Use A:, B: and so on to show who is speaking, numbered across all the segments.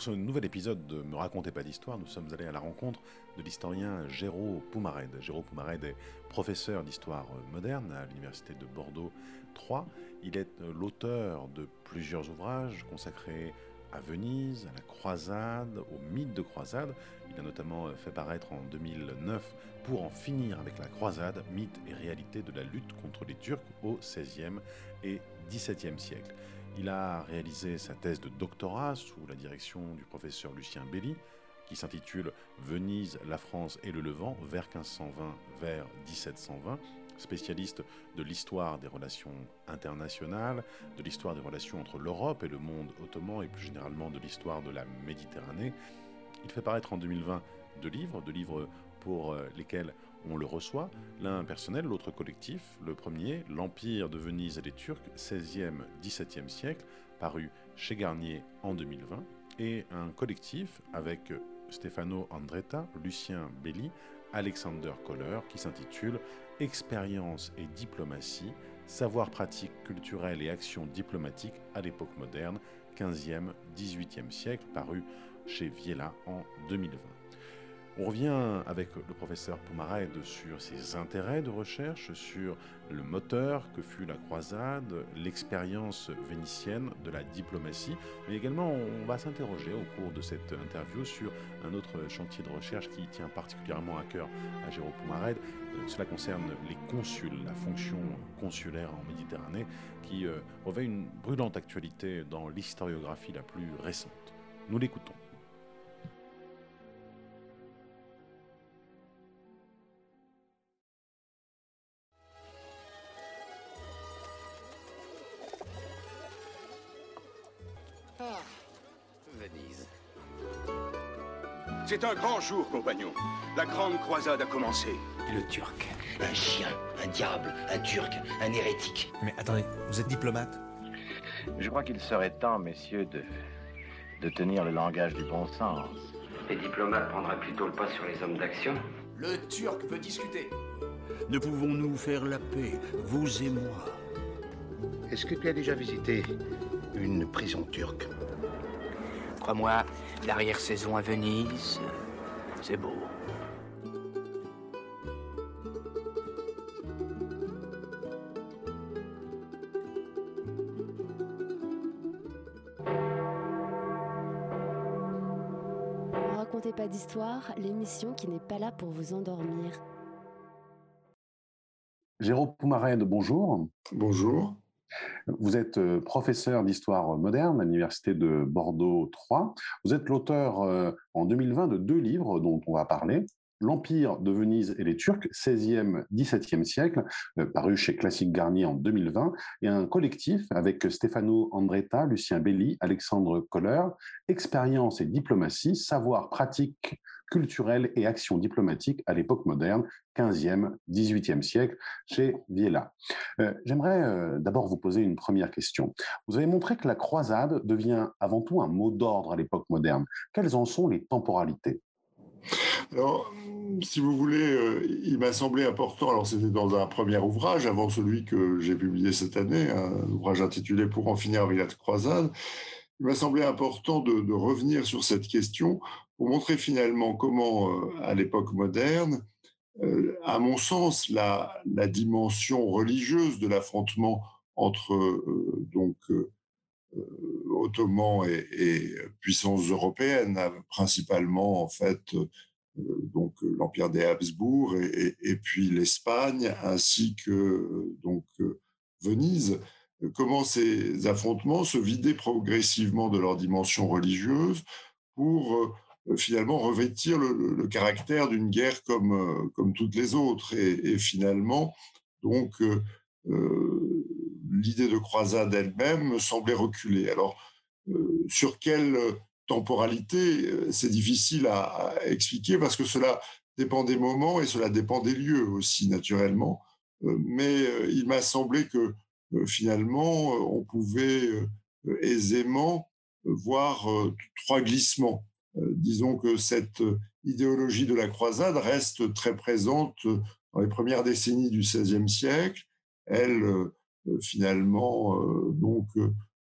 A: Pour ce nouvel épisode de Me racontez pas d'histoire, nous sommes allés à la rencontre de l'historien Géraud Poumared. Géraud Poumared est professeur d'histoire moderne à l'université de Bordeaux 3. Il est l'auteur de plusieurs ouvrages consacrés à Venise, à la croisade, au mythe de croisade. Il a notamment fait paraître en 2009 Pour en finir avec la croisade, mythe et réalité de la lutte contre les Turcs au XVIe et XVIIe siècle. Il a réalisé sa thèse de doctorat sous la direction du professeur Lucien Belli, qui s'intitule Venise, la France et le Levant, vers 1520 vers 1720, spécialiste de l'histoire des relations internationales, de l'histoire des relations entre l'Europe et le monde ottoman et plus généralement de l'histoire de la Méditerranée. Il fait paraître en 2020 deux livres, deux livres pour euh, lesquels on le reçoit, l'un personnel, l'autre collectif. Le premier, L'Empire de Venise et les Turcs, 16e, 17e siècle, paru chez Garnier en 2020, et un collectif avec Stefano Andretta, Lucien Belli, Alexander Kohler, qui s'intitule Expérience et diplomatie, savoir pratique culturel et action diplomatique à l'époque moderne, 15e, 18e siècle, paru chez Viella en 2020. On revient avec le professeur Poumarède sur ses intérêts de recherche, sur le moteur que fut la croisade, l'expérience vénitienne de la diplomatie, mais également on va s'interroger au cours de cette interview sur un autre chantier de recherche qui tient particulièrement à cœur à Jérôme Poumarède. Euh, cela concerne les consuls, la fonction consulaire en Méditerranée, qui euh, revêt une brûlante actualité dans l'historiographie la plus récente. Nous l'écoutons.
B: C'est un grand jour, compagnon. La grande croisade a commencé.
C: Le Turc Un chien, un diable, un Turc, un hérétique.
D: Mais attendez, vous êtes diplomate
E: Je crois qu'il serait temps, messieurs, de, de tenir le langage du bon sens.
F: Les diplomates prendraient plutôt le pas sur les hommes d'action.
G: Le Turc veut discuter.
H: Ne pouvons-nous faire la paix, vous et moi
I: Est-ce que tu as déjà visité une prison turque?
J: Crois-moi, l'arrière-saison à Venise, c'est beau.
K: Racontez pas d'histoire, l'émission qui n'est pas là pour vous endormir.
A: Jérôme Poumarède, bonjour.
L: Bonjour.
A: Vous êtes euh, professeur d'histoire moderne à l'Université de Bordeaux 3. Vous êtes l'auteur euh, en 2020 de deux livres dont on va parler. L'Empire de Venise et les Turcs, 16e, 17e siècle, euh, paru chez Classique Garnier en 2020, et un collectif avec Stefano Andretta, Lucien Belli, Alexandre Kohler, Expérience et diplomatie, savoir pratique culturel et action diplomatique à l'époque moderne, 15e, 18e siècle, chez Viella. Euh, J'aimerais euh, d'abord vous poser une première question. Vous avez montré que la croisade devient avant tout un mot d'ordre à l'époque moderne. Quelles en sont les temporalités?
L: Alors, si vous voulez, euh, il m'a semblé important, alors c'était dans un premier ouvrage, avant celui que j'ai publié cette année, un ouvrage intitulé Pour en finir avec la croisade, il m'a semblé important de, revenir sur cette question pour montrer finalement comment, euh, à l'époque moderne, euh, à mon sens, la, la dimension religieuse de l'affrontement entre donc ottomans et, puissances européennes, principalement en fait donc l'empire des Habsbourg et, puis l'Espagne ainsi que donc Venise comment ces affrontements se vidaient progressivement de leur dimension religieuse pour finalement revêtir le, caractère d'une guerre comme, comme toutes les autres. Et, finalement, donc, euh, l'idée de croisade elle-même me semblait reculer. Alors, euh, sur quelle temporalité, c'est difficile à, à, expliquer parce que cela dépend des moments et cela dépend des lieux aussi, naturellement. Euh, mais il m'a semblé que finalement, on pouvait aisément voir trois glissements. Disons que cette idéologie de la croisade reste très présente dans les premières décennies du XVIe siècle. Elle, finalement, donc,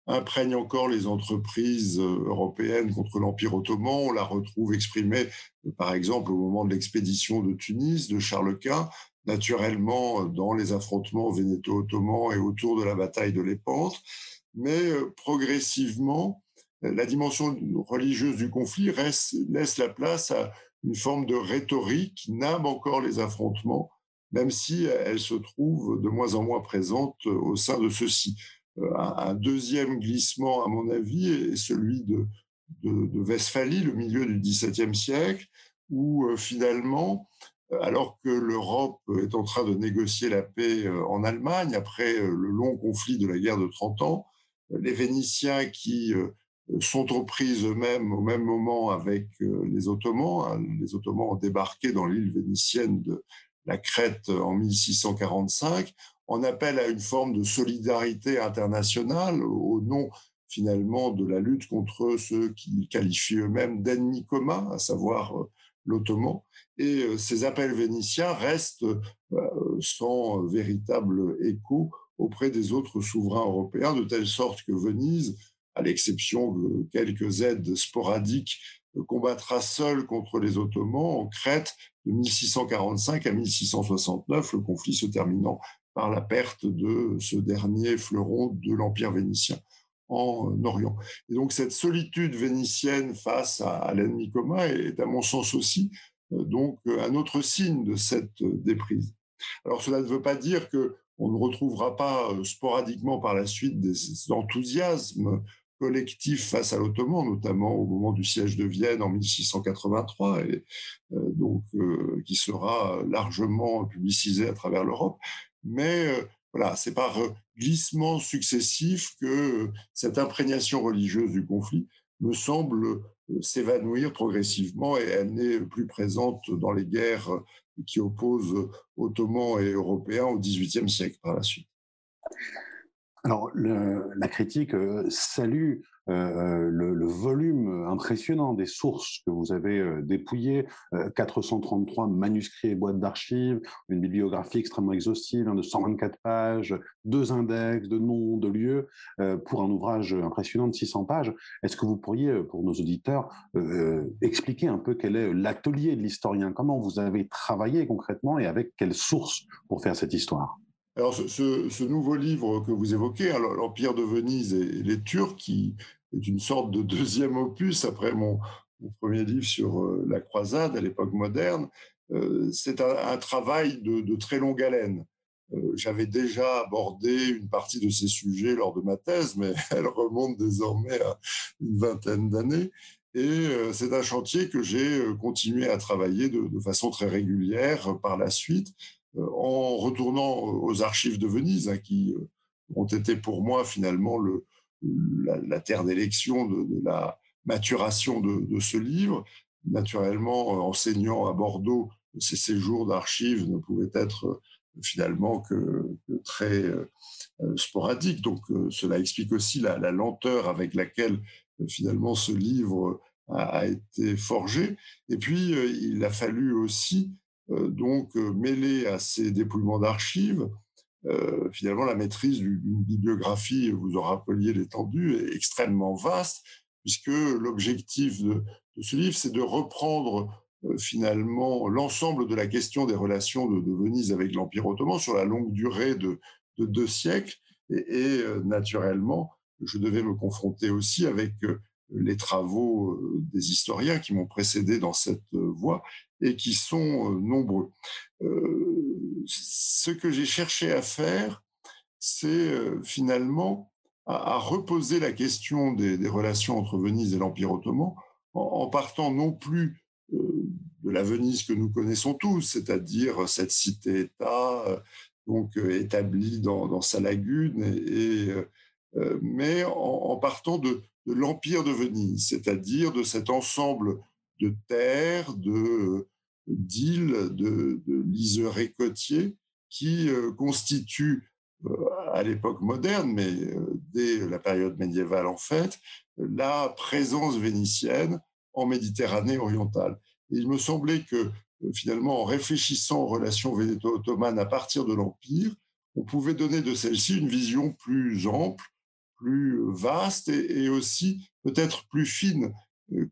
L: imprègne encore les entreprises européennes contre l'Empire ottoman. On la retrouve exprimée, par exemple, au moment de l'expédition de Tunis de Charles Quint, naturellement dans les affrontements vénéto-ottomans et autour de la bataille de Lépante. Mais progressivement, la dimension religieuse du conflit laisse la place à une forme de rhétorique qui name encore les affrontements, même si elle se trouve de moins en moins présente au sein de ceux-ci. Euh, un deuxième glissement, à mon avis, est celui de, de, Westphalie, le milieu du XVIIe siècle, où euh, finalement, alors que l'Europe est en train de négocier la paix euh, en Allemagne, après le long conflit de la guerre de 30 ans, les Vénitiens qui sont aux prises eux-mêmes au même moment avec les Ottomans. Hein, les Ottomans ont débarqué dans l'île vénitienne de la Crète en 1645. On appelle à une forme de solidarité internationale au nom finalement de la lutte contre ceux qu'ils qualifient eux-mêmes d'ennemis communs, à savoir euh, l'Ottoman. Et euh, ces appels vénitiens restent euh, sans véritable écho auprès des autres souverains européens, de telle sorte que Venise, à l'exception de quelques aides sporadiques, combattra seule contre les Ottomans en Crète de 1645 à 1669, le conflit se terminant par la perte de ce dernier fleuron de l'Empire vénitien en Orient. Et donc cette solitude vénitienne face à, l'ennemi commun est, à mon sens aussi, euh, donc un autre signe de cette déprise. Alors cela ne veut pas dire que on ne retrouvera pas euh, sporadiquement par la suite des enthousiasmes collectifs face à l'Ottoman, notamment au moment du siège de Vienne en 1683, et euh, donc qui sera largement publicisé à travers l'Europe. Mais euh, voilà, c'est par euh, glissement successif que euh, cette imprégnation religieuse du conflit me semble s'évanouir progressivement et elle n'est plus présente dans les guerres qui opposent Ottomans et Européens au XVIIIe siècle par la suite.
D: Alors, la critique salue euh, le, le, volume impressionnant des sources que vous avez euh, dépouillées, 433 euh, manuscrits et boîtes d'archives, une bibliographie extrêmement exhaustive hein, de 124 pages, deux index de noms, de lieux, pour un ouvrage impressionnant de 600 pages. Est-ce que vous pourriez, pour nos auditeurs, expliquer un peu quel est l'atelier de l'historien? Comment vous avez travaillé concrètement et avec quelles sources pour faire cette histoire?
L: Alors, ce, nouveau livre que vous évoquez, l'Empire de Venise et les Turcs, qui est une sorte de deuxième opus après mon, premier livre sur euh, la croisade à l'époque moderne. Euh, c'est un, travail de, très longue haleine. Euh, j'avais déjà abordé une partie de ces sujets lors de ma thèse, mais elle remonte désormais à une vingtaine d'années. Et c'est un chantier que j'ai continué à travailler de, façon très régulière par la suite, en retournant aux archives de Venise, hein, qui ont été pour moi finalement le, la, terre d'élection de, la maturation de, ce livre. Naturellement, euh, enseignant à Bordeaux, ces séjours d'archives ne pouvaient être euh, finalement que, très euh, sporadiques. Donc cela explique aussi la, lenteur avec laquelle finalement ce livre a, été forgé. Et puis il a fallu aussi donc mêler à ces dépouillements d'archives euh, finalement, la maîtrise d'une bibliographie, vous en rappeliez l'étendue, est extrêmement vaste, puisque l'objectif de, ce livre, c'est de reprendre euh, finalement l'ensemble de la question des relations de, Venise avec l'Empire ottoman sur la longue durée de, deux siècles. Et, euh, naturellement, je devais me confronter aussi avec les travaux des historiens qui m'ont précédé dans cette voie et qui sont nombreux. Ce que j'ai cherché à faire, c'est euh, finalement à, reposer la question des, relations entre Venise et l'Empire ottoman en, partant non plus euh, de la Venise que nous connaissons tous, c'est-à-dire cette cité-État euh, donc établie dans, sa lagune, mais en, partant de, de l'Empire de Venise, c'est-à-dire de cet ensemble de terres, de d'îles, de, de liserés côtiers qui euh, constituent euh, à l'époque moderne, mais euh, dès la période médiévale en fait, la présence vénitienne en Méditerranée orientale. il me semblait que finalement, en réfléchissant aux relations vénéto-ottomanes à partir de l'Empire, on pouvait donner de celle-ci une vision plus ample plus vaste et, aussi peut-être plus fine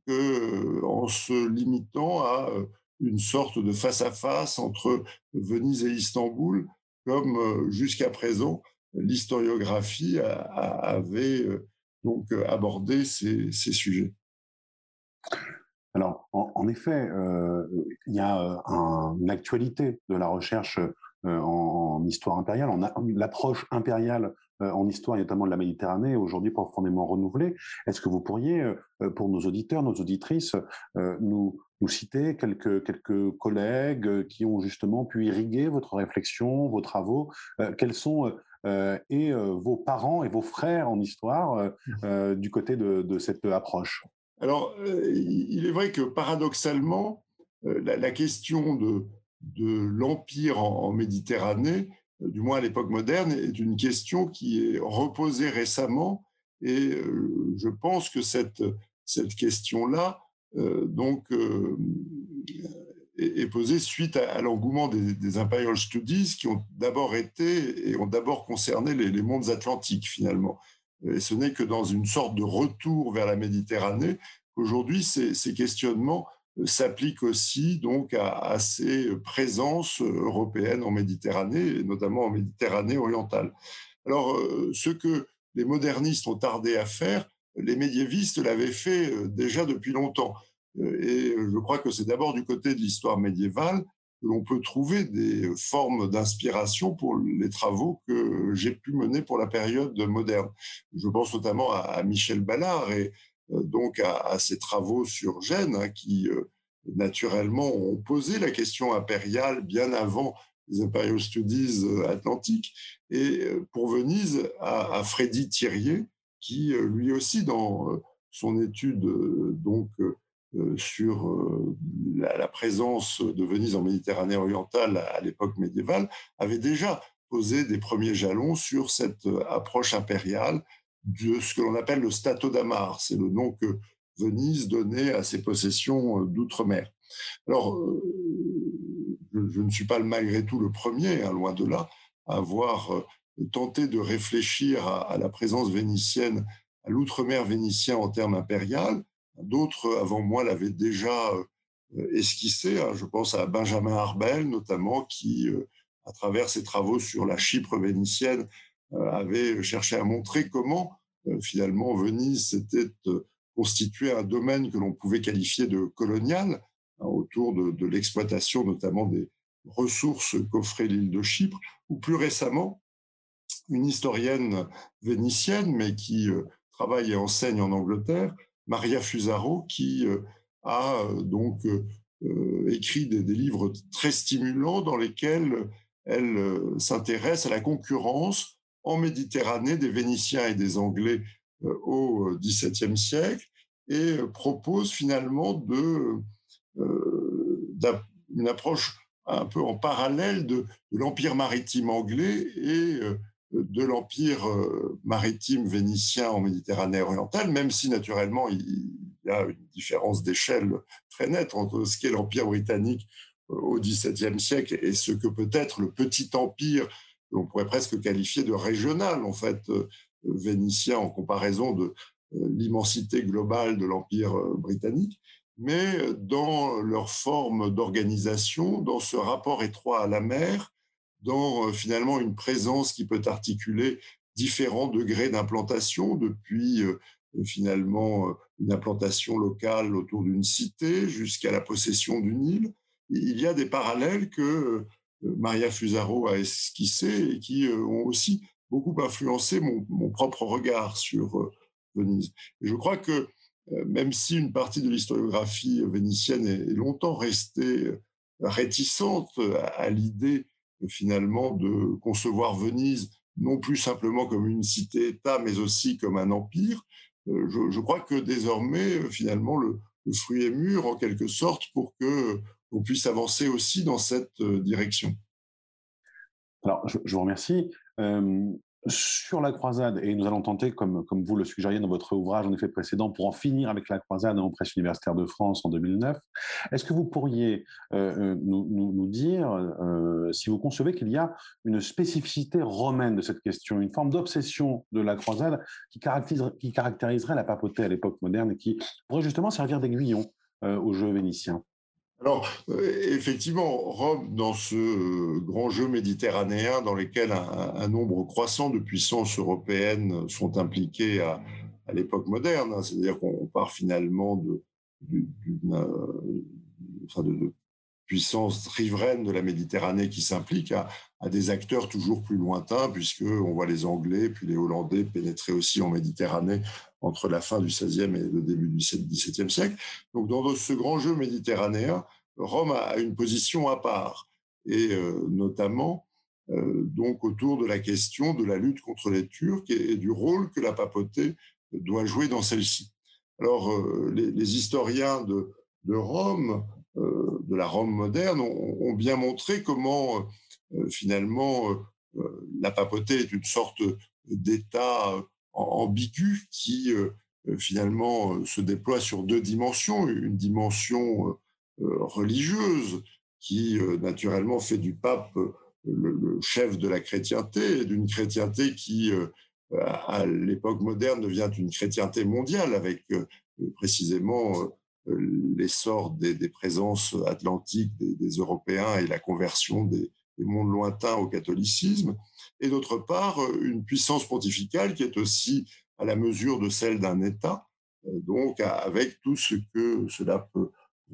L: qu'en se limitant à une sorte de face-à-face entre Venise et Istanbul, comme jusqu'à présent l'historiographie avait donc abordé ces, sujets.
D: Alors, en, effet, il y a une actualité de la recherche en, histoire impériale, l'approche impériale en histoire, notamment de la Méditerranée, aujourd'hui profondément renouvelée. Est-ce que vous pourriez, pour nos auditeurs, nos auditrices, nous, nous citer quelques, quelques collègues qui ont justement pu irriguer votre réflexion, vos travaux Quels sont et vos parents et vos frères en histoire mmh. du côté de, cette approche?
L: Alors, il est vrai que paradoxalement, la, question de, de l'empire en, Méditerranée, du moins à l'époque moderne, est une question qui est reposée récemment. Et je pense que cette, cette question-là, donc, est, posée suite à, l'engouement des, Imperial Studies qui ont d'abord été et ont d'abord concerné les, mondes atlantiques finalement. Et ce n'est que dans une sorte de retour vers la Méditerranée qu'aujourd'hui ces, questionnements s'appliquent aussi donc à, ces présences européennes en Méditerranée, et notamment en Méditerranée orientale. Alors, euh, ce que les modernistes ont tardé à faire, les médiévistes l'avaient fait euh, déjà depuis longtemps. Euh, et je crois que c'est d'abord du côté de l'histoire médiévale que l'on peut trouver des formes d'inspiration pour les travaux que j'ai pu mener pour la période moderne. Je pense notamment à, Michel Ballard et donc à, ses travaux sur Gênes, hein, qui euh, naturellement ont posé la question impériale bien avant les Imperial Studies atlantiques. Et pour Venise, à, Freddy Thirier, qui lui aussi, dans son étude donc euh, sur euh, la, présence de Venise en Méditerranée orientale à, l'époque médiévale, avait déjà posé des premiers jalons sur cette euh, approche impériale de ce que l'on appelle le Stato d'Amar. C'est le nom que Venise donnait à ses possessions d'outre-mer. Alors, je, ne suis pas malgré tout le premier, hein, loin de là, à avoir tenté de réfléchir à, la présence vénitienne, à l'outre-mer vénitien en termes impérial, D'autres avant moi l'avaient déjà euh, esquissé. Hein. Je pense à Benjamin Arbel notamment, qui, euh, à travers ses travaux sur la Chypre vénitienne, euh, avait cherché à montrer comment finalement Venise s'était constitué un domaine que l'on pouvait qualifier de colonial hein, autour de, l'exploitation notamment des ressources qu'offrait l'île de Chypre, ou plus récemment, une historienne vénitienne, mais qui travaille et enseigne en Angleterre, Maria Fusaro, qui euh, a euh, donc euh, écrit des, livres très stimulants dans lesquels elle s'intéresse à la concurrence en Méditerranée des Vénitiens et des Anglais au XVIIe siècle et propose finalement une approche un peu en parallèle de, l'empire maritime anglais et de l'empire euh, maritime vénitien en Méditerranée orientale, même si naturellement il y a une différence d'échelle très nette entre ce qu'est l'empire britannique euh, au XVIIe siècle et ce que peut être le petit empire, qu'on pourrait presque qualifier de régional en fait, euh, vénitien en comparaison de l'immensité globale de l'empire britannique, mais dans leur forme d'organisation, dans ce rapport étroit à la mer, dans euh, finalement une présence qui peut articuler différents degrés d'implantation, depuis euh, finalement euh, une implantation locale autour d'une cité jusqu'à la possession d'une île. Il y a des parallèles que Maria Fusaro a esquissés et qui ont aussi beaucoup influencé mon, propre regard sur Venise. Et je crois que même si une partie de l'historiographie vénitienne est longtemps restée réticente à l'idée finalement de concevoir Venise non plus simplement comme une cité-État, mais aussi comme un empire. Euh, je, crois que désormais, finalement, le, fruit est mûr en quelque sorte pour que on puisse avancer aussi dans cette euh, direction.
D: Alors, je, vous remercie. Euh, sur la croisade, et nous allons tenter, comme, comme vous le suggériez dans votre ouvrage en effet précédent, pour en finir avec la croisade en presse universitaire de France en 2009, est-ce que vous pourriez euh, nous, nous, dire si vous concevez qu'il y a une spécificité romaine de cette question, une forme d'obsession de la croisade qui, qui caractériserait la papauté à l'époque moderne et qui pourrait justement servir d'aiguillon aux jeux vénitiens
L: alors, euh, effectivement, Rome, dans ce euh, grand jeu méditerranéen dans lequel un, nombre croissant de puissances européennes sont impliquées à, l'époque moderne, hein, c'est-à-dire qu'on part finalement de, euh, de, puissances riveraines de la Méditerranée qui s'impliquent à, des acteurs toujours plus lointains, puisqu'on voit les Anglais puis les Hollandais pénétrer aussi en Méditerranée entre la fin du XVIe et le début du XVIIe siècle. Donc, dans ce grand jeu méditerranéen, Rome a une position à part, et euh, notamment euh, donc autour de la question de la lutte contre les Turcs et, du rôle que la papauté doit jouer dans celle-ci. Alors, euh, les, historiens de, Rome, de la Rome moderne, ont, bien montré comment finalement la papauté est une sorte d'État ambigu qui finalement se déploie sur deux dimensions, une dimension euh, religieuse qui, euh, naturellement, fait du pape euh, le, chef de la chrétienté, d'une chrétienté qui, à l'époque moderne, devient une chrétienté mondiale, avec précisément l'essor des, présences atlantiques des, Européens et la conversion des, des, mondes lointains au catholicisme, et d'autre part, une puissance pontificale qui est aussi à la mesure de celle d'un État, donc avec tout ce que cela peut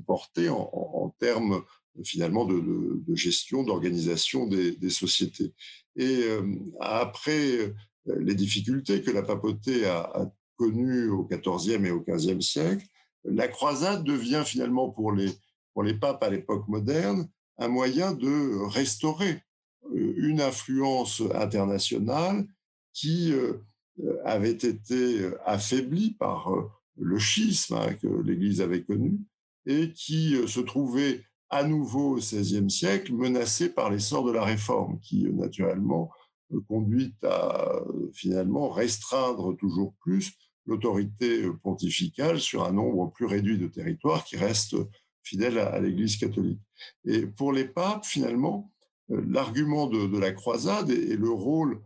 L: porter en, termes finalement de, gestion, d'organisation des, sociétés. Et euh, après euh, les difficultés que la papauté a, connues au XIVe et au XVe siècle, la croisade devient finalement pour les, pour les papes à l'époque moderne un moyen de restaurer euh, une influence internationale qui avait été affaiblie par le schisme hein, que l'Église avait connu et qui euh, se trouvait à nouveau au XVIe siècle menacé par l'essor de la réforme, qui euh, naturellement euh, conduit à finalement restreindre toujours plus l'autorité pontificale sur un nombre plus réduit de territoires qui restent fidèles à, l'Église catholique. Et pour les papes, finalement, l'argument de, la croisade et, le rôle,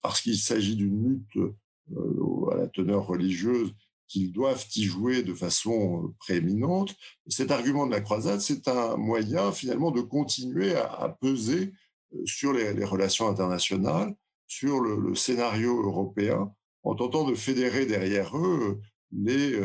L: parce qu'il s'agit d'une lutte à la teneur religieuse qu'ils doivent y jouer de façon euh, prééminente. Cet argument de la croisade, c'est un moyen finalement de continuer à, peser euh, sur les, relations internationales, sur le, scénario européen, en tentant de fédérer derrière eux euh, les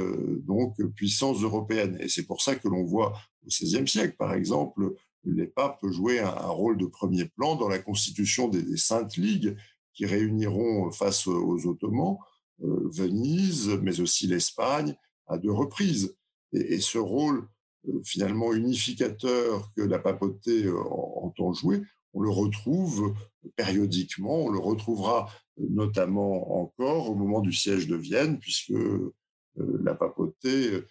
L: donc puissances européennes. Et c'est pour ça que l'on voit au XVIe siècle, par exemple, les papes jouer un, rôle de premier plan dans la constitution des, saintes ligues qui réuniront face aux Ottomans euh, Venise, mais aussi l'Espagne, à deux reprises. Et, ce rôle euh, finalement unificateur que la papauté euh, entend jouer, on le retrouve périodiquement, on le retrouvera notamment encore au moment du siège de Vienne, puisque la papauté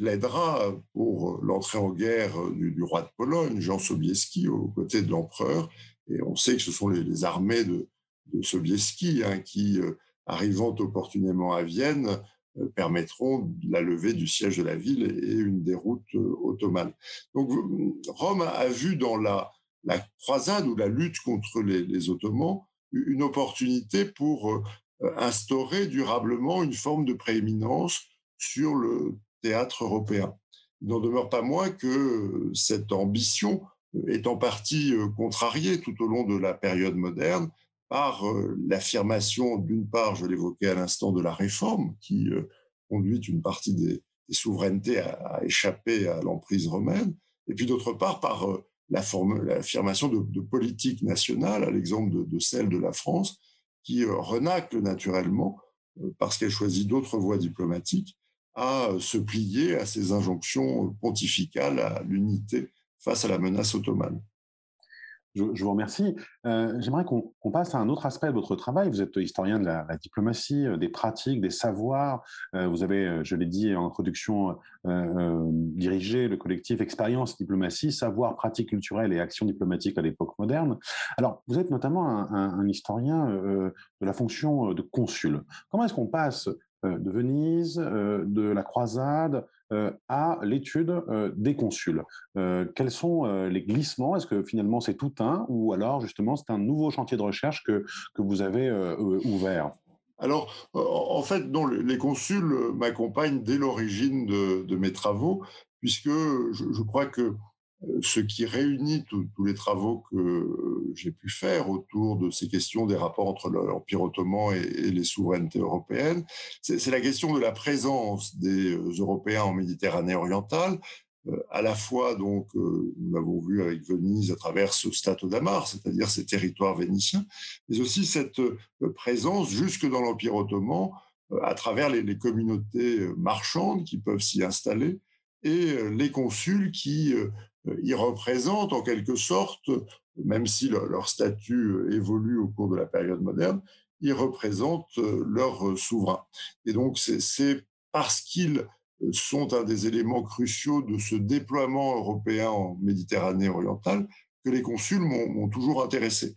L: plaidera pour l'entrée en guerre du, roi de Pologne, Jean Sobieski, aux côtés de l'empereur. Et on sait que ce sont les armées de, Sobieski, hein, qui, euh, arrivant opportunément à Vienne, euh, permettront la levée du siège de la ville et une déroute euh, ottomane. Donc Rome a vu dans la, la croisade ou la lutte contre les, Ottomans une opportunité pour instaurer durablement une forme de prééminence sur le théâtre européen. Il n'en demeure pas moins que cette ambition est en partie contrariée tout au long de la période moderne par euh, l'affirmation, d'une part, je l'évoquais à l'instant, de la réforme, qui euh, conduit une partie des, souverainetés à, échapper à l'emprise romaine, et puis d'autre part, par euh, l'affirmation de, de politiques nationales, à l'exemple de, celle de la France, qui renacle naturellement, parce qu'elle choisit d'autres voies diplomatiques, à se plier à ces injonctions pontificales à l'unité face à la menace ottomane.
D: Je, vous remercie. Euh, j'aimerais qu'on passe à un autre aspect de votre travail. Vous êtes historien de la, diplomatie, euh, des pratiques, des savoirs. Euh, vous avez, je l'ai dit en introduction, dirigé le collectif Expérience Diplomatie, Savoir, Pratique culturelle et Action diplomatique à l'époque moderne. Alors, vous êtes notamment un, historien de la fonction de consul. Comment est-ce qu'on passe de Venise, de la croisade, euh, à l'étude euh, des consuls. Euh, quels sont les glissements? Est-ce que finalement c'est tout un ou alors justement c'est un nouveau chantier de recherche que, que vous avez ouvert?
L: Alors, en fait, non, les consuls m'accompagnent dès l'origine de, de, mes travaux, puisque je crois que ce qui réunit tous les travaux que j'ai pu faire autour de ces questions des rapports entre l'Empire ottoman et, les souverainetés européennes, c'est la question de la présence des euh, Européens en Méditerranée orientale, euh, à la fois, donc, euh, nous l'avons vu avec Venise à travers ce Stato d'Amar, c'est-à-dire ces territoires vénitiens, mais aussi cette présence jusque dans l'Empire ottoman à travers les communautés marchandes qui peuvent s'y installer et les consuls qui ils représentent en quelque sorte, même si leur, statut évolue au cours de la période moderne, ils représentent leur souverain. Et donc c'est parce qu'ils sont un des éléments cruciaux de ce déploiement européen en Méditerranée orientale que les consuls m'ont toujours intéressé.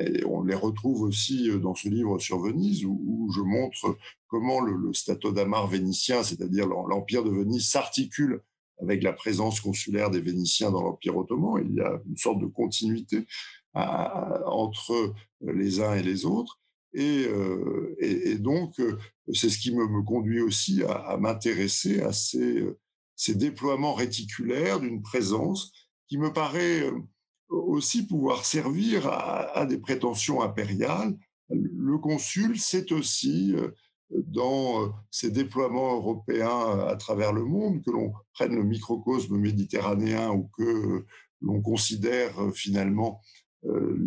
L: Et on les retrouve aussi dans ce livre sur Venise, où, je montre comment le, le d'Amar vénitien, c'est-à-dire l'Empire de Venise, s'articule avec la présence consulaire des Vénitiens dans l'Empire ottoman. Il y a une sorte de continuité entre les uns et les autres. Et, euh, donc, euh, c'est ce qui me, conduit aussi à, m'intéresser à ces, déploiements réticulaires d'une présence qui me paraît euh, aussi pouvoir servir à des prétentions impériales. Le consul, c'est aussi dans euh, ces déploiements européens à travers le monde, que l'on prenne le microcosme méditerranéen ou que l'on considère euh, finalement euh,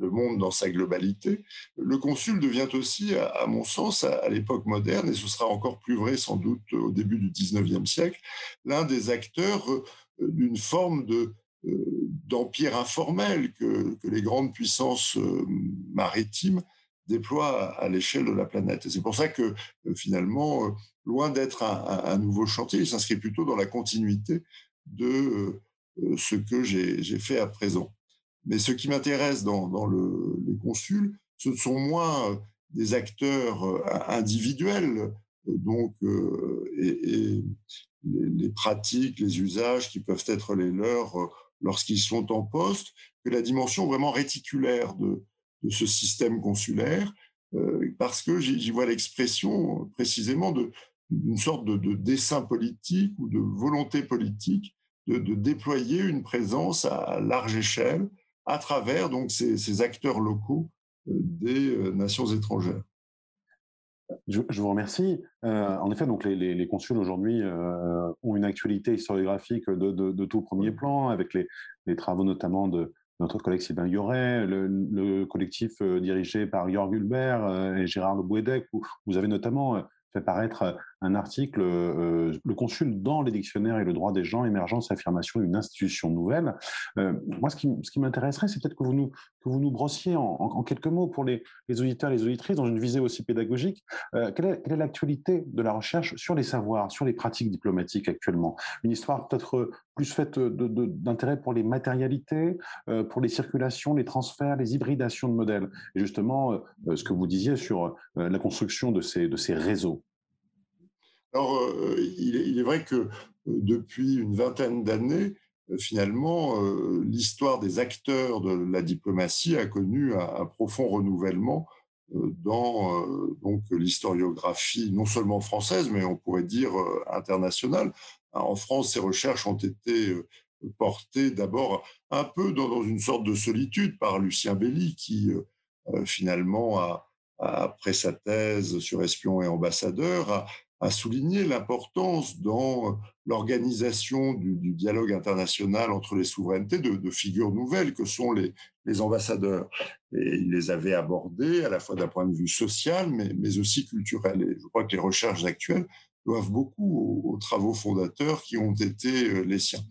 L: le monde dans sa globalité, le consul devient aussi, à mon sens, à l'époque moderne, et ce sera encore plus vrai sans doute au début du 19e siècle, l'un des acteurs d'une forme de, d'empire informel que, les grandes puissances maritimes déploie à, l'échelle de la planète. C'est pour ça que euh, finalement, euh, loin d'être un, nouveau chantier, il s'inscrit plutôt dans la continuité de euh, ce que j'ai fait à présent. Mais ce qui m'intéresse dans, le, les consuls, ce sont moins des acteurs individuels, donc, et, les, pratiques, les usages qui peuvent être les leurs lorsqu'ils sont en poste, que la dimension vraiment réticulaire de, de ce système consulaire, euh, parce que j'y vois l'expression précisément d'une sorte de, dessin politique ou de volonté politique de, déployer une présence à large échelle à travers donc ces, acteurs locaux euh, des euh, nations étrangères.
D: Je, vous remercie. en effet, donc les, consuls aujourd'hui ont une actualité historiographique de, tout premier plan, avec les, les travaux notamment de, notre collègue Sylvain Yoret, le, collectif euh, dirigé par Jörg Hulbert euh, et Gérard Le Bouédec, où vous avez notamment euh, fait paraître un article, le consul dans les dictionnaires et le droit des gens, émergence, affirmation d'une institution nouvelle. Moi, ce qui m'intéresserait, c'est peut-être que vous nous, vous nous brossiez en, quelques mots pour les, les, auditeurs et les auditrices, dans une visée aussi pédagogique, euh, quelle est, l'actualité de la recherche sur les savoirs, sur les pratiques diplomatiques actuellement? Une histoire peut-être plus faite d'intérêt pour les matérialités, pour les circulations, les transferts, les hybridations de modèles? Et justement, ce que vous disiez sur la construction de ces, réseaux.
L: Alors, euh, il est, vrai que euh, depuis une vingtaine d'années, euh, finalement, l'histoire des acteurs de la diplomatie a connu un, profond renouvellement dans donc l'historiographie non seulement française, mais on pourrait dire internationale. En France, ces recherches ont été portées d'abord un peu dans, une sorte de solitude par Lucien Belli, qui finalement a, après sa thèse sur espions et ambassadeurs, a, a souligné l'importance dans l'organisation du, dialogue international entre les souverainetés de, figures nouvelles que sont les, ambassadeurs. Et il les avait abordées à la fois d'un point de vue social, mais, aussi culturel. Et je crois que les recherches actuelles doivent beaucoup aux, travaux fondateurs qui ont été les siens.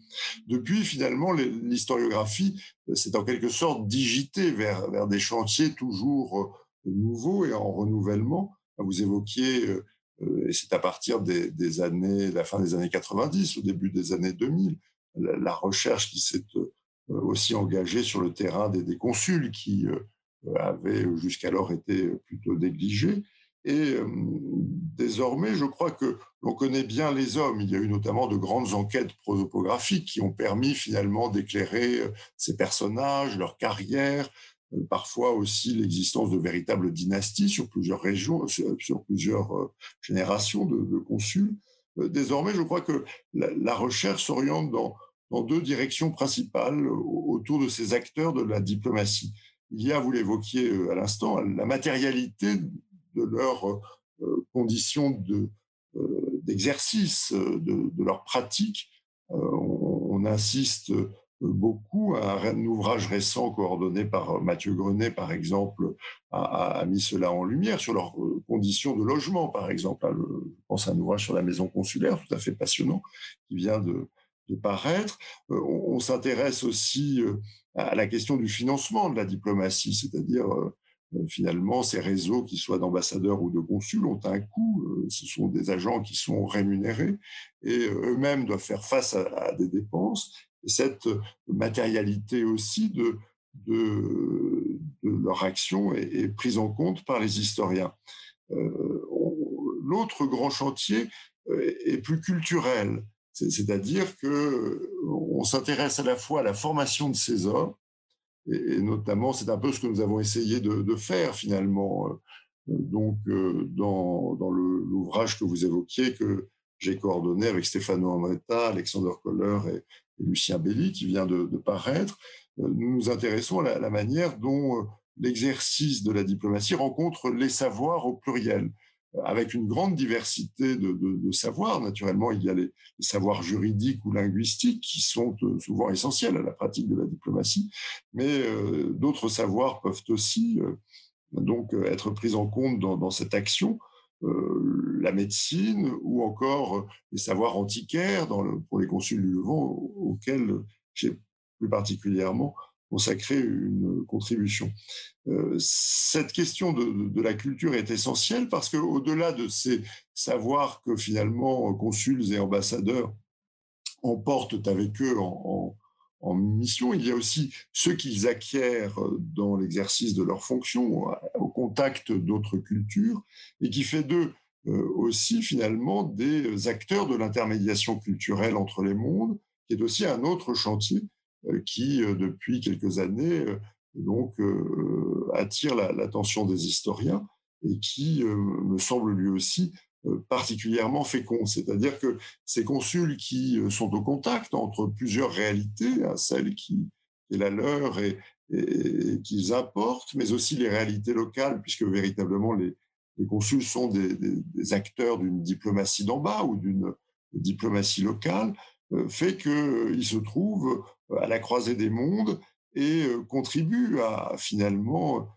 L: Depuis, finalement, l'historiographie s'est en quelque sorte digitée vers, vers des chantiers toujours nouveaux et en renouvellement. Vous évoquiez et c'est à partir des, années, la fin des années 90, au début des années 2000, la, recherche qui s'est aussi engagée sur le terrain des, consuls qui avaient jusqu'alors été plutôt négligés. Et désormais, je crois que l'on connaît bien les hommes. Il y a eu notamment de grandes enquêtes prosopographiques qui ont permis finalement d'éclairer ces personnages, leur carrière, euh, parfois aussi l'existence de véritables dynasties sur plusieurs régions, sur, plusieurs euh, générations de, consuls. Euh, désormais, je crois que la, recherche s'oriente dans, deux directions principales autour de ces acteurs de la diplomatie. Il y a, vous l'évoquiez à l'instant, la matérialité de leurs conditions d'exercice, de, de, de, on insiste beaucoup. Un, ouvrage récent coordonné par Mathieu Grenet, par exemple, a, mis cela en lumière sur leurs euh, conditions de logement, par exemple. Je pense à un ouvrage sur la maison consulaire, tout à fait passionnant, qui vient de, paraître. Euh, on, s'intéresse aussi euh, à la question du financement de la diplomatie, c'est-à-dire finalement, ces réseaux, qu'ils soient d'ambassadeurs ou de consuls, ont un coût. Ce sont des agents qui sont rémunérés et eux-mêmes doivent faire face à des dépenses cette matérialité aussi de, leur action est, prise en compte par les historiens. Euh, l'autre grand chantier euh, est plus culturel, c'est-à-dire que on s'intéresse à la fois à la formation de ces hommes, et, notamment c'est un peu ce que nous avons essayé de, faire finalement. Euh, donc, dans, l'ouvrage que vous évoquiez, que j'ai coordonné avec Stéphano Amretta, Alexander Koller et, Lucien Belli, qui vient de, paraître, euh, nous nous intéressons à la, manière dont euh, l'exercice de la diplomatie rencontre les savoirs au pluriel, avec une grande diversité de, savoirs. Naturellement, il y a les, savoirs juridiques ou linguistiques qui sont euh, souvent essentiels à la pratique de la diplomatie, mais d'autres savoirs peuvent aussi donc être pris en compte dans cette action. Euh, la médecine ou encore les savoirs antiquaires pour les consuls du Levant auxquels j'ai plus particulièrement consacré une contribution. Euh, cette question de, la culture est essentielle parce qu'au-delà de ces savoirs que finalement consuls et ambassadeurs emportent avec eux en, en mission, il y a aussi ceux qu'ils acquièrent dans l'exercice de leurs fonctions, au contact d'autres cultures, et qui fait d'eux euh, aussi finalement des acteurs de l'intermédiation culturelle entre les mondes, qui est aussi un autre chantier euh, qui, euh, depuis quelques années, donc attire l'attention des historiens et qui me semble lui aussi euh, particulièrement fécond. C'est-à-dire que ces consuls qui euh, sont au contact entre plusieurs réalités, hein, celle qui est la leur et, qu'ils apportent, mais aussi les réalités locales, puisque véritablement les, consuls sont des, acteurs d'une diplomatie d'en bas ou d'une diplomatie locale, euh, fait qu'ils se trouvent à la croisée des mondes et contribuent à finalement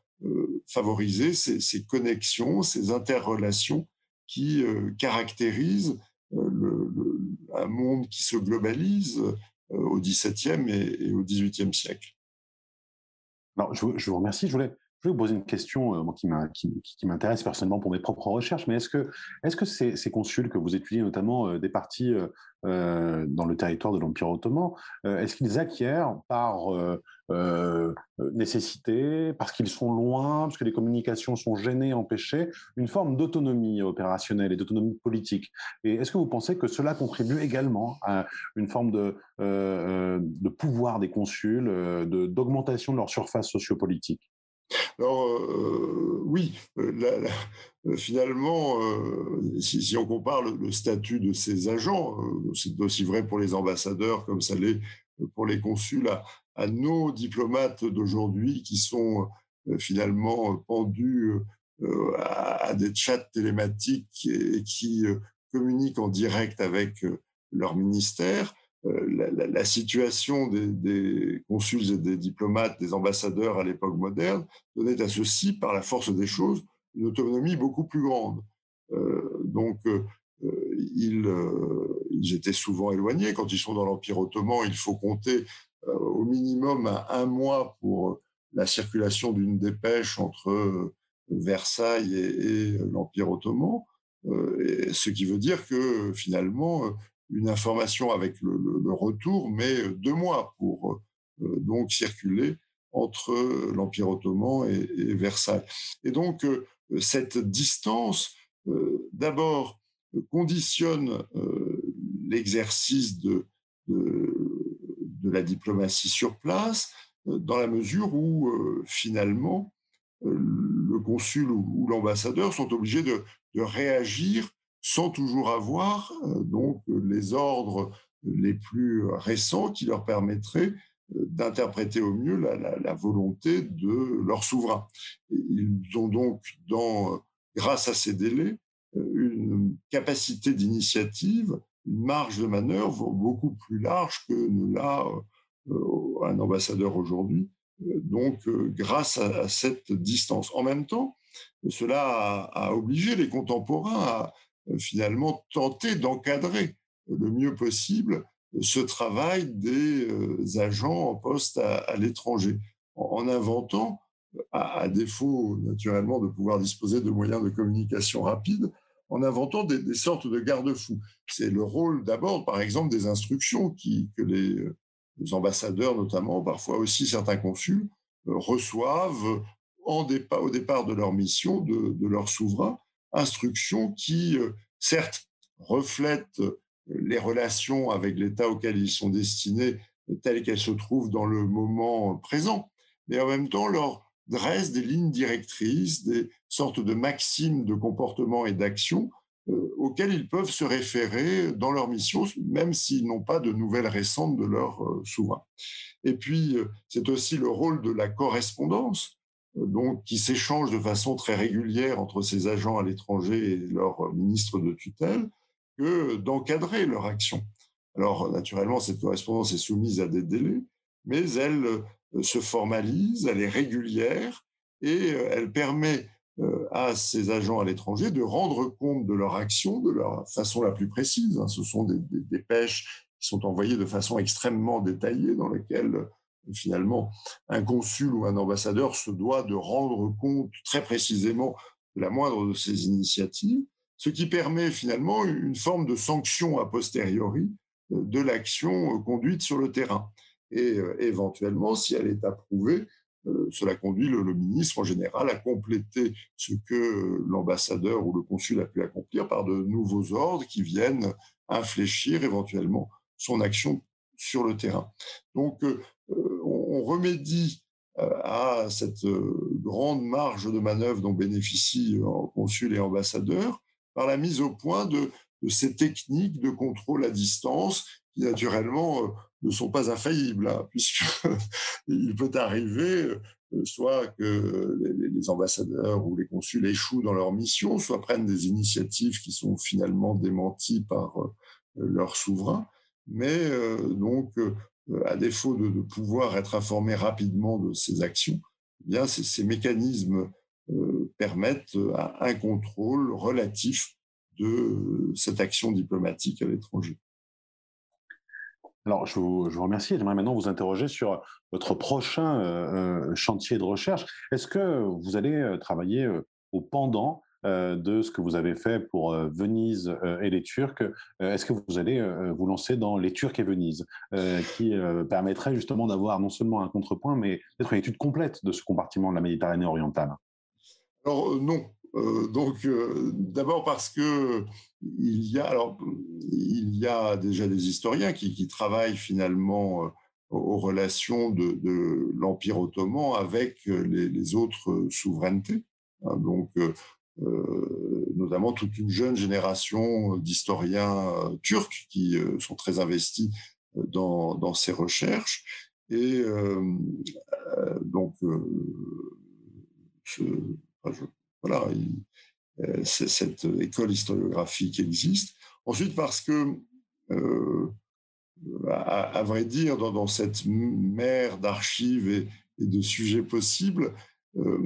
L: favoriser ces connexions, ces interrelations qui euh, caractérise euh, un monde qui se globalise euh, au XVIIe et, au XVIIIe siècle.
D: Alors, je, je, vous remercie. Je voulais, je vais vous poser une question euh, qui, m'intéresse personnellement pour mes propres recherches, mais est-ce que, que ces, consuls que vous étudiez, notamment euh, des parties euh, dans le territoire de l'Empire ottoman, est-ce qu'ils acquièrent par nécessité, parce qu'ils sont loin, parce que les communications sont gênées, empêchées, une forme d'autonomie opérationnelle et d'autonomie politique? Et est-ce que vous pensez que cela contribue également à une forme de, pouvoir des consuls, d'augmentation de leur surface sociopolitique?
L: Alors euh, oui, euh, euh, finalement, si, on compare le, statut de ces agents, c'est aussi vrai pour les ambassadeurs comme ça l'est pour les consuls, à, nos diplomates d'aujourd'hui qui sont finalement pendus à, des chats télématiques et qui communiquent en direct avec leur ministère. Euh, la, situation des, consuls et des diplomates, des ambassadeurs à l'époque moderne, donnait à ceux-ci, par la force des choses, une autonomie beaucoup plus grande. Euh, donc, euh, ils, ils, étaient souvent éloignés. Quand ils sont dans l'Empire ottoman, il faut compter au minimum un mois pour la circulation d'une dépêche entre Versailles et, l'Empire ottoman, ce qui veut dire que finalement, une information avec le, retour met deux mois pour donc circuler entre l'Empire ottoman et, Versailles. Et donc, cette distance, d'abord, conditionne l'exercice de, de, la diplomatie sur place, dans la mesure où, finalement, le consul ou, l'ambassadeur sont obligés de, réagir sans toujours avoir donc les ordres les plus récents qui leur permettraient d'interpréter au mieux la, volonté de leur souverain. Ils ont donc, grâce à ces délais, une capacité d'initiative, une marge de manœuvre beaucoup plus large que ne l'a euh, un ambassadeur aujourd'hui. Donc, euh, grâce à, cette distance. En même temps, cela a, obligé les contemporains à euh, finalement tenter d'encadrer le mieux possible ce travail des euh, agents en poste à, l'étranger, en, inventant, à, défaut naturellement de pouvoir disposer de moyens de communication rapides, en inventant des, sortes de garde-fous. C'est le rôle d'abord, par exemple, des instructions que les, ambassadeurs, notamment, parfois aussi certains consuls, euh, reçoivent au départ de leur mission de leur souverain, instructions qui, euh, certes, reflètent les relations avec l'État auquel ils sont destinés telles qu'elles se trouvent dans le moment présent, mais en même temps leur dresse des lignes directrices, des sortes de maximes de comportement et d'action euh, auxquelles ils peuvent se référer dans leur mission, même s'ils n'ont pas de nouvelles récentes de leur euh, souverain. Et puis, euh, c'est aussi le rôle de la correspondance, donc qui s'échange de façon très régulière entre ces agents à l'étranger et leur ministre de tutelle, d'encadrer leur action. Alors, naturellement, cette correspondance est soumise à des délais, mais elle euh, se formalise, elle est régulière et euh, elle permet euh, à ces agents à l'étranger de rendre compte de leur action de leur façon la plus précise. Hein. Ce sont des, dépêches qui sont envoyées de façon extrêmement détaillée, dans lesquelles finalement un consul ou un ambassadeur se doit de rendre compte très précisément de la moindre de ces initiatives ce qui permet finalement une forme de sanction a posteriori euh, de l'action euh, conduite sur le terrain. Et euh, éventuellement, si elle est approuvée, cela conduit le, ministre en général à compléter ce que l'ambassadeur ou le consul a pu accomplir par de nouveaux ordres qui viennent infléchir éventuellement son action sur le terrain. Donc, on remédie à cette grande marge de manœuvre dont bénéficient consul et ambassadeur par la mise au point de, ces techniques de contrôle à distance qui naturellement euh, ne sont pas infaillibles, hein, puisqu'il peut arriver euh, soit que les, ambassadeurs ou les consuls échouent dans leur mission, soit prennent des initiatives qui sont finalement démenties par euh, leur souverain, mais donc à défaut de, pouvoir être informés rapidement de ces actions, eh bien ces mécanismes permettent un contrôle relatif de cette action diplomatique à l'étranger.
D: Alors, je vous, remercie. J'aimerais maintenant vous interroger sur votre prochain chantier de recherche. Est-ce que vous allez travailler au pendant de ce que vous avez fait pour Venise et les Turcs Est-ce que vous allez vous lancer dans les Turcs et Venise, qui permettrait justement d'avoir non seulement un contrepoint, mais peut-être une étude complète de ce compartiment de la Méditerranée orientale?
L: Alors euh, non. Euh, donc euh, d'abord parce que il y a alors il y a déjà des historiens qui, travaillent finalement aux relations de, l'Empire ottoman avec les, autres souverainetés. Hein. donc notamment toute une jeune génération d'historiens turcs qui sont très investis dans, ces recherches. Et donc, voilà, euh, cette école historiographique existe. Ensuite, parce que, euh, à, vrai dire, dans, cette mer d'archives et, de sujets possibles, euh,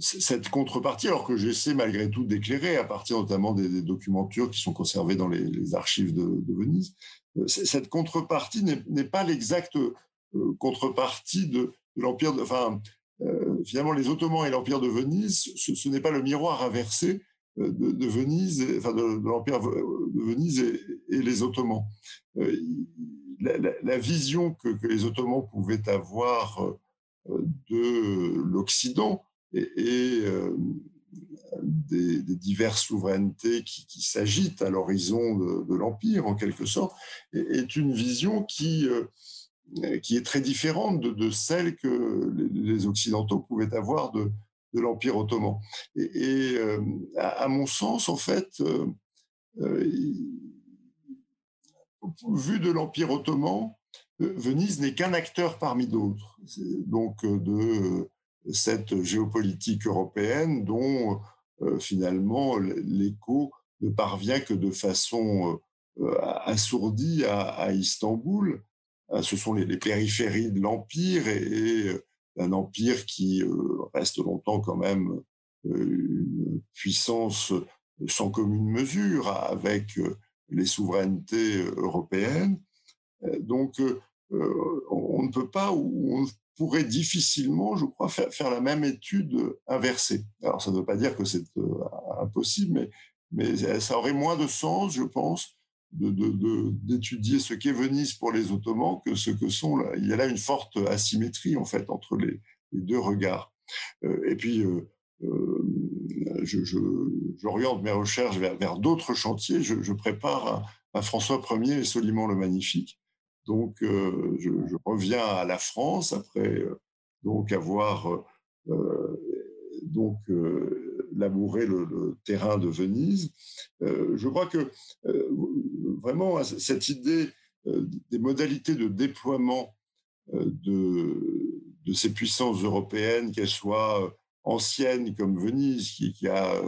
L: cette contrepartie, alors que j'essaie malgré tout d'éclairer à partir notamment des, documents turcs qui sont conservés dans les, archives de, Venise, cette contrepartie n'est pas l'exacte contrepartie de, l'empire. Enfin, finalement, les Ottomans et l'empire de Venise, ce, n'est pas le miroir inversé de, Venise, enfin de, l'empire de Venise et, les Ottomans. La, vision que, les Ottomans pouvaient avoir de l'Occident et, euh, des, diverses souverainetés qui, s'agitent à l'horizon de, l'Empire, en quelque sorte, est, une vision qui, euh, qui est très différente de, celle que les, Occidentaux pouvaient avoir de, l'Empire ottoman. Et, euh, à, mon sens, en fait, vu de l'Empire ottoman, Venise n'est qu'un acteur parmi d'autres. Donc, de cette géopolitique européenne dont euh, finalement l'écho ne parvient que de façon euh, assourdie à, Istanbul. Euh, ce sont les, périphéries de l'empire et, un empire qui reste longtemps quand même une puissance sans commune mesure avec les souverainetés européennes. Donc, on ne peut pas ou pourrait difficilement, je crois, faire, la même étude inversée. Alors, ça ne veut pas dire que c'est euh, impossible, mais, mais ça aurait moins de sens, je pense, d'étudier ce qu'est Venise pour les Ottomans que ce que sont. il y a là une forte asymétrie, en fait, entre les, deux regards. Euh, et puis, euh, j'oriente mes recherches vers, d'autres chantiers. Je, prépare un, François Ier et Soliman le Magnifique, donc, euh, je, reviens à la France après euh, donc avoir euh, donc labouré le, terrain de Venise. je crois que vraiment cette idée des modalités de déploiement de, de ces puissances européennes, qu'elles soient anciennes comme Venise, qui a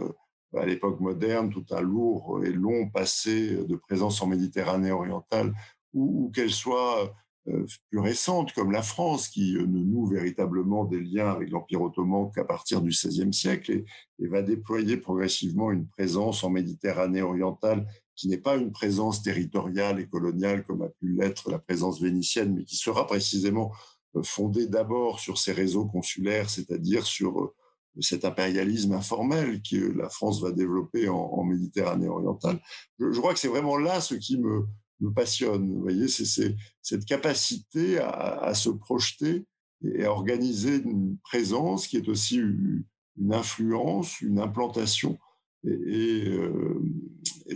L: à l'époque moderne tout un lourd et long passé de présence en Méditerranée orientale, ou, qu'elle soit euh, plus récente, comme la France, qui euh, ne noue véritablement des liens avec l'Empire ottoman qu'à partir du XVIe siècle et, va déployer progressivement une présence en Méditerranée orientale qui n'est pas une présence territoriale et coloniale comme a pu l'être la présence vénitienne, mais qui sera précisément euh, fondée d'abord sur ces réseaux consulaires, c'est-à-dire sur cet impérialisme informel que la France va développer en, Méditerranée orientale. Je crois que c'est vraiment là ce qui me, me passionne. Vous voyez, c'est cette capacité à, se projeter et à organiser une présence qui est aussi une influence, une implantation. Et, euh,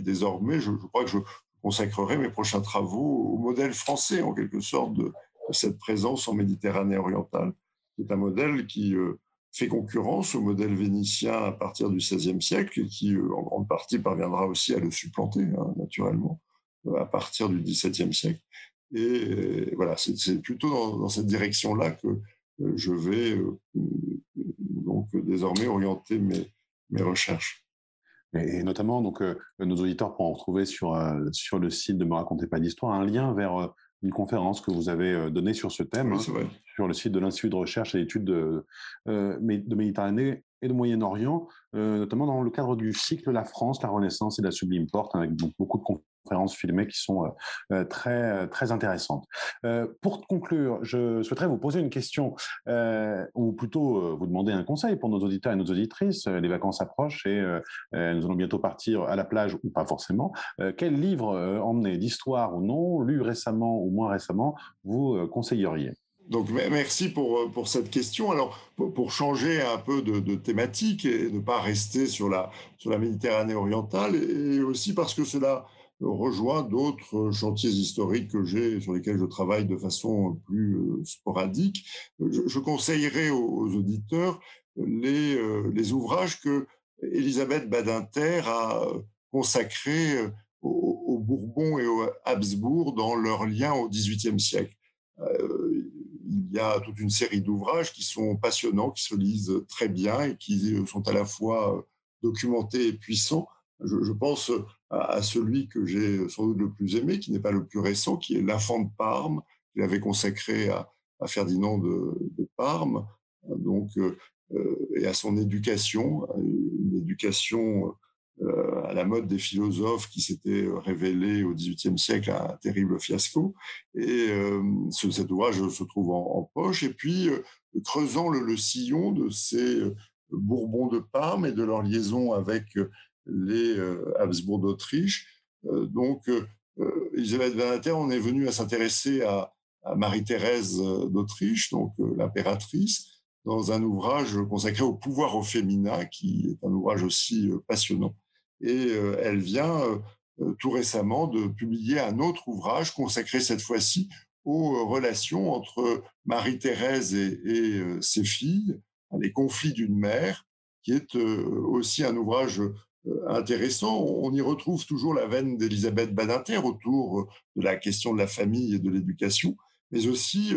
L: désormais, je, crois que je consacrerai mes prochains travaux au modèle français, en quelque sorte, de, cette présence en Méditerranée orientale. C'est un modèle qui euh, fait concurrence au modèle vénitien à partir du XVIe siècle et qui, euh, en grande partie, parviendra aussi à le supplanter, hein, naturellement à partir du XVIIe siècle. Et euh, voilà, c'est plutôt dans, cette direction-là que euh, je vais euh, donc désormais orienter mes, mes recherches.
D: Et, notamment, donc, nos auditeurs pourront retrouver sur, sur le site de Me racontez pas d'histoire un lien vers une conférence que vous avez donnée sur ce thème, hein, sur le site de l'Institut de recherche et d'études de, de Méditerranée et de Moyen-Orient, notamment dans le cadre du cycle La France, la Renaissance et la Sublime Porte, avec beaucoup de conférences filmées qui sont euh, euh, très, très intéressantes. Euh, pour conclure, je souhaiterais vous poser une question, ou plutôt vous demander un conseil pour nos auditeurs et nos auditrices. Les vacances approchent et nous allons bientôt partir à la plage, ou pas forcément. quel livre emmené d'histoire ou non, lu récemment ou moins récemment, vous conseilleriez?
L: Donc merci pour, pour cette question. Alors pour changer un peu de, de, thématique et ne pas rester sur la, sur la Méditerranée orientale, et aussi parce que cela rejoint d'autres chantiers historiques que j'ai, sur lesquels je travaille de façon plus euh, sporadique. Je, conseillerais aux, auditeurs les, euh, les, ouvrages que Elisabeth Badinter a consacrés euh, aux, Bourbons et aux Habsbourg dans leur lien au XVIIIe siècle. il y a toute une série d'ouvrages qui sont passionnants, qui se lisent très bien et qui sont à la fois documentés et puissants. Je, je pense à, celui que j'ai sans doute le plus aimé, qui n'est pas le plus récent, qui est L'Enfant de Parme, qu'il avait consacré à, Ferdinand de, Parme. Donc, euh, et à son éducation, une éducation à la mode des philosophes qui s'était révélée au XVIIIe siècle un terrible fiasco. Et cet ouvrage se trouve en, poche. Et puis, creusant le, sillon de ces Bourbons de Parme et de leur liaison avec les Habsbourg d'Autriche. donc, Elisabeth Van on est venu à s'intéresser à, Marie-Thérèse d'Autriche, donc l'impératrice, dans un ouvrage consacré au pouvoir au féminin, qui est un ouvrage aussi passionnant. Et elle vient tout récemment de publier un autre ouvrage consacré cette fois-ci aux relations entre Marie-Thérèse et, ses filles, les conflits d'une mère, qui est aussi un ouvrage intéressant. On y retrouve toujours la veine d'Elisabeth Badinter autour de la question de la famille et de l'éducation, mais aussi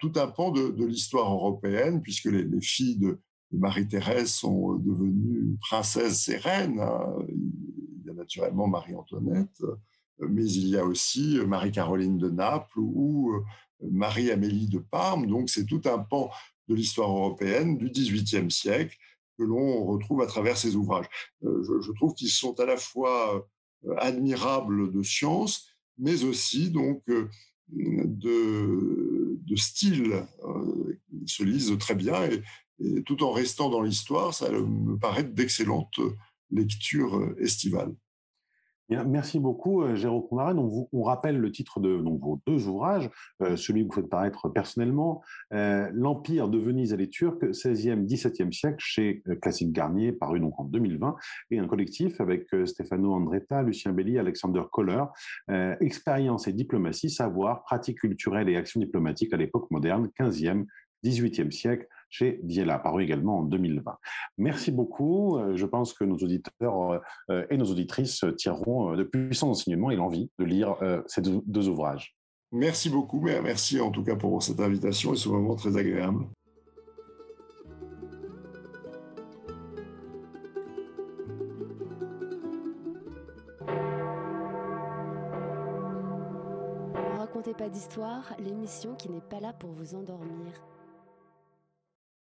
L: tout un pan de, l'histoire européenne, puisque les, filles de, Marie-Thérèse sont devenues princesses et reines. Hein. Il y a naturellement Marie-Antoinette, mais il y a aussi Marie-Caroline de Naples ou Marie-Amélie de Parme. Donc c'est tout un pan de l'histoire européenne du XVIIIe siècle que l'on retrouve à travers ces ouvrages. Euh, je, trouve qu'ils sont à la fois euh, admirables de science, mais aussi donc euh, de, de style. Ils se lisent très bien et tout en restant dans l'histoire, ça me paraît d'excellentes lectures estivales
D: merci beaucoup, euh, Jérôme Pomaret. Donc, on rappelle le titre de vos deux ouvrages, euh, celui que vous faites paraître personnellement, euh, L'Empire de Venise et les Turcs, 16e, 17e siècle, chez Classique Garnier, paru donc en 2020, et un collectif avec Stefano Andretta, Lucien Belli, Alexander Kohler, Expérience et diplomatie, savoir, pratique culturelle et action diplomatique à l'époque moderne, 15e, 18e siècle, chez Viella, paru également en 2020. Merci beaucoup. Euh, je pense que nos auditeurs euh, et nos auditrices tireront euh, de puissants enseignements et l'envie de lire ces deux ouvrages.
L: Merci beaucoup, merci en tout cas pour cette invitation et ce moment très agréable.
K: Racontez pas d'histoire, l'émission qui n'est pas là pour vous endormir.